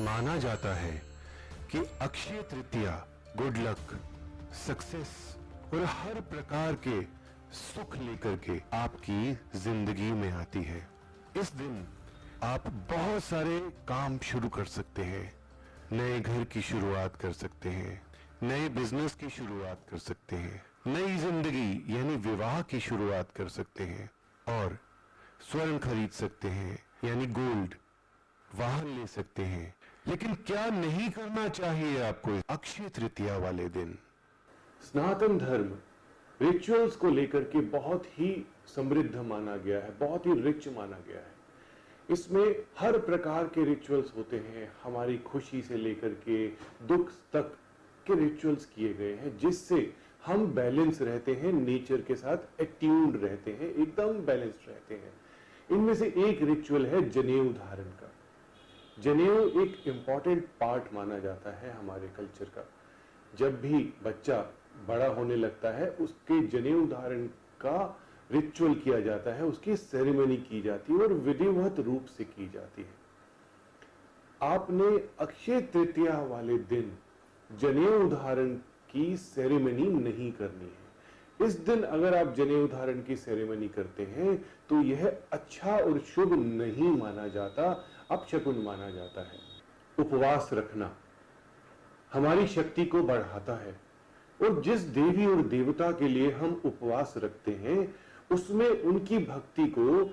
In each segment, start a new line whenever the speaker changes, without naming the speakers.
माना जाता है कि Akshaya Tritiya good luck success और हर प्रकार के सुख लेकर के आपकी ज़िंदगी में आती है। इस दिन आप बहुत सारे काम शुरू कर सकते हैं। नए घर की शुरुआत कर सकते हैं, नए बिज़नेस की शुरुआत कर सकते हैं, नई ज़िंदगी यानी विवाह की शुरुआत कर सकते हैं, और स्वर्ण खरीद सकते हैं, यानी गोल्ड वाहन ले सकते हैं लेकिन क्या नहीं करना चाहिए आपको अक्षय तृतीया वाले दिन?
सनातन धर्म रिचुअल्स को लेकर के बहुत ही समृद्ध माना गया है, बहुत ही रिच माना गया है। इसमें हर प्रकार के रिचुअल्स होते हैं, हमारी खुशी से लेकर के दुख तक के रिचुअल्स किए गए हैं, जिससे हम बैलेंस रहते हैं नेचर के साथ एट्यून्ड रहते हैं, एकदम बैलेंस्ड रहते हैं। इनमें से एक रिचुअल है जनेऊ धारण का। जनेऊ एक इंपॉर्टेंट पार्ट माना जाता है हमारे कल्चर का। जब भी बच्चा बड़ा होने लगता है, उसके जनेऊ धारण का रिचुअल किया जाता है, उसकी सेरेमनी की जाती है और विधिवत रूप से की जाती है। आपने अक्षय तृतीया वाले दिन जनेऊ धारण की सेरेमनी नहीं करनी है। इस दिन अगर आप जनेऊ धारण की सेरेमनी करते हैं तो यह अच्छा और शुभ नहीं माना जाता। अपशकुन माना जाता है। उपवास रखना हमारी शक्ति को बढ़ाता है और जिस देवी और देवता के लिए हम उपवास रखते हैं, उसमें उनकी भक्ति को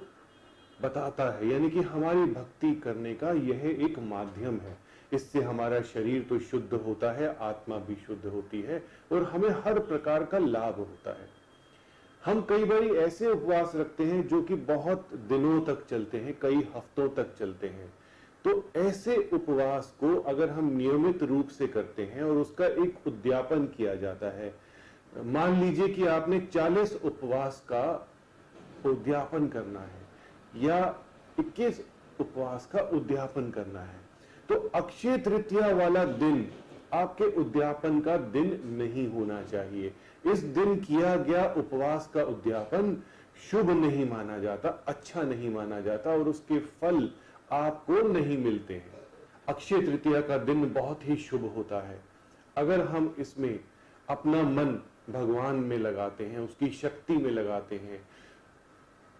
बताता है। यानी कि हमारी भक्ति करने का यह एक माध्यम है। इससे हमारा शरीर तो शुद्ध होता है, आत्मा भी शुद्ध होती है और हमें हर प्रकार का लाभ होता है। हम कई बार ऐसे उपवास रखते हैं जो कि बहुत दिनों तक चलते हैं, कई हफ्तों तक चलते हैं। तो ऐसे उपवास को अगर हम नियमित रूप से करते हैं और उसका एक उद्यापन किया जाता है, मान लीजिए कि आपने 40 उपवास का उद्यापन करना है या 21 उपवास का उद्यापन करना है तो अक्षय तृतीया वाला दिन आपके उद्यापन का दिन नहीं होना चाहिए। इस दिन किया गया उपवास का उद्यापन शुभ नहीं माना जाता अच्छा नहीं माना जाता और उसके फल आपको नहीं मिलते हैं। अक्षय तृतीया का दिन बहुत ही शुभ होता है। अगर हम इसमें अपना मन भगवान में लगाते हैं, उसकी शक्ति में लगाते हैं,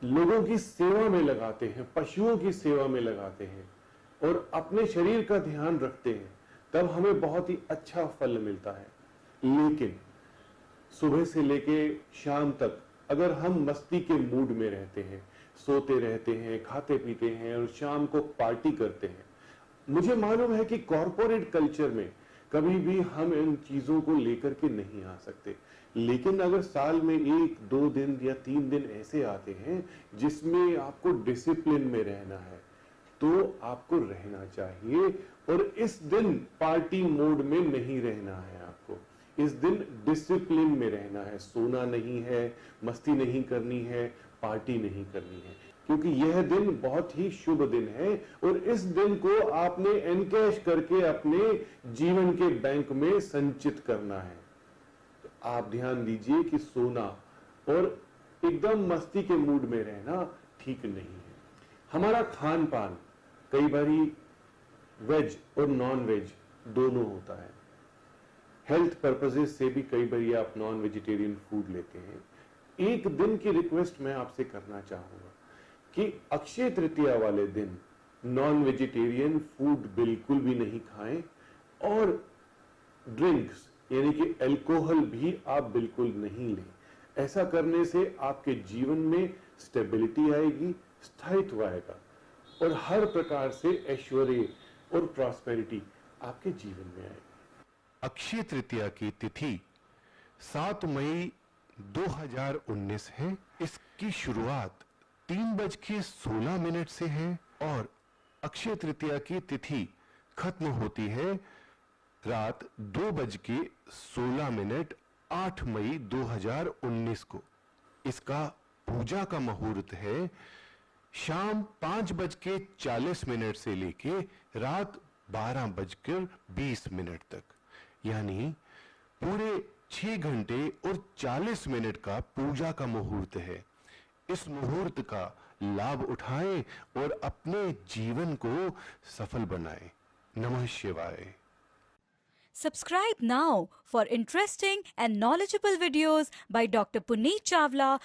लोगों की सेवा में लगाते हैं, पशुओं की सेवा में लगाते हैं और अपने शरीर का ध्यान रखते हैं तब हमें बहुत ही अच्छा फल मिलता है। लेकिन, सुबह से लेके शाम तक, अगर हम मस्ती के मूड में रहते हैं, सोते रहते हैं, खाते पीते हैं और शाम को पार्टी करते हैं, मुझे मालूम है कि कॉरपोरेट कल्चर में कभी भी हम इन चीज़ों को लेकर के नहीं आ सकते। लेकिन अगर साल में एक, दो दिन या तीन दिन ऐसे आते हैं जिसमें आपको डिसिप्लिन में रहना है तो आपको रहना चाहिए। और इस दिन पार्टी मोड में नहीं रहना है आपको। इस दिन डिसिप्लिन में रहना है। सोना नहीं है, मस्ती नहीं करनी है, पार्टी नहीं करनी है। क्योंकि यह दिन बहुत ही शुभ दिन है और इस दिन को आपने एनकैश करके अपने जीवन के बैंक में संचित करना है। तो आप ध्यान दीजिए कि सोना और एकदम मस्ती के मूड में रहना ठीक नहीं है। हमारा खान पान कई बारी वेज और नॉन वेज दोनों होता है। हेल्थ पर्पजेस से भी कई बार आप नॉन वेजिटेरियन फ़ूड लेते हैं। एक दिन की रिक्वेस्ट मैं आपसे करना चाहूँगा कि अक्षय तृतीया वाले दिन नॉन वेजिटेरियन फ़ूड बिल्कुल भी नहीं खाएँ और ड्रिंक्स यानी कि अल्कोहल भी आप बिल्कुल नहीं लें। ऐसा करने से आपके जीवन में स्टेबिलिटी आएगी, स्थायित्व आएगा। और हर प्रकार से ऐश्वर्य और प्रॉस्पेरिटी आपके जीवन में आएगी।
अक्षय तृतीया की तिथि 7 मई 2019 है। इसकी शुरुआत तीन बज के सोलह मिनट से है और अक्षय तृतीया की तिथि खत्म होती है रात दो बज के सोलह मिनट आठ मई 2019 को। इसका पूजा का मुहूर्त है शाम पाँच बज के चालीस मिनट से लेके रात बारह बजकर बीस मिनट तक। यानी पूरे छह घंटे और चालीस मिनट का पूजा का मुहूर्त है। इस मुहूर्त का लाभ उठाएँ और अपने जीवन को सफल बनाएँ। नमः शिवाय।
Subscribe now for interesting and knowledgeable videos by Dr. Puneet Chawla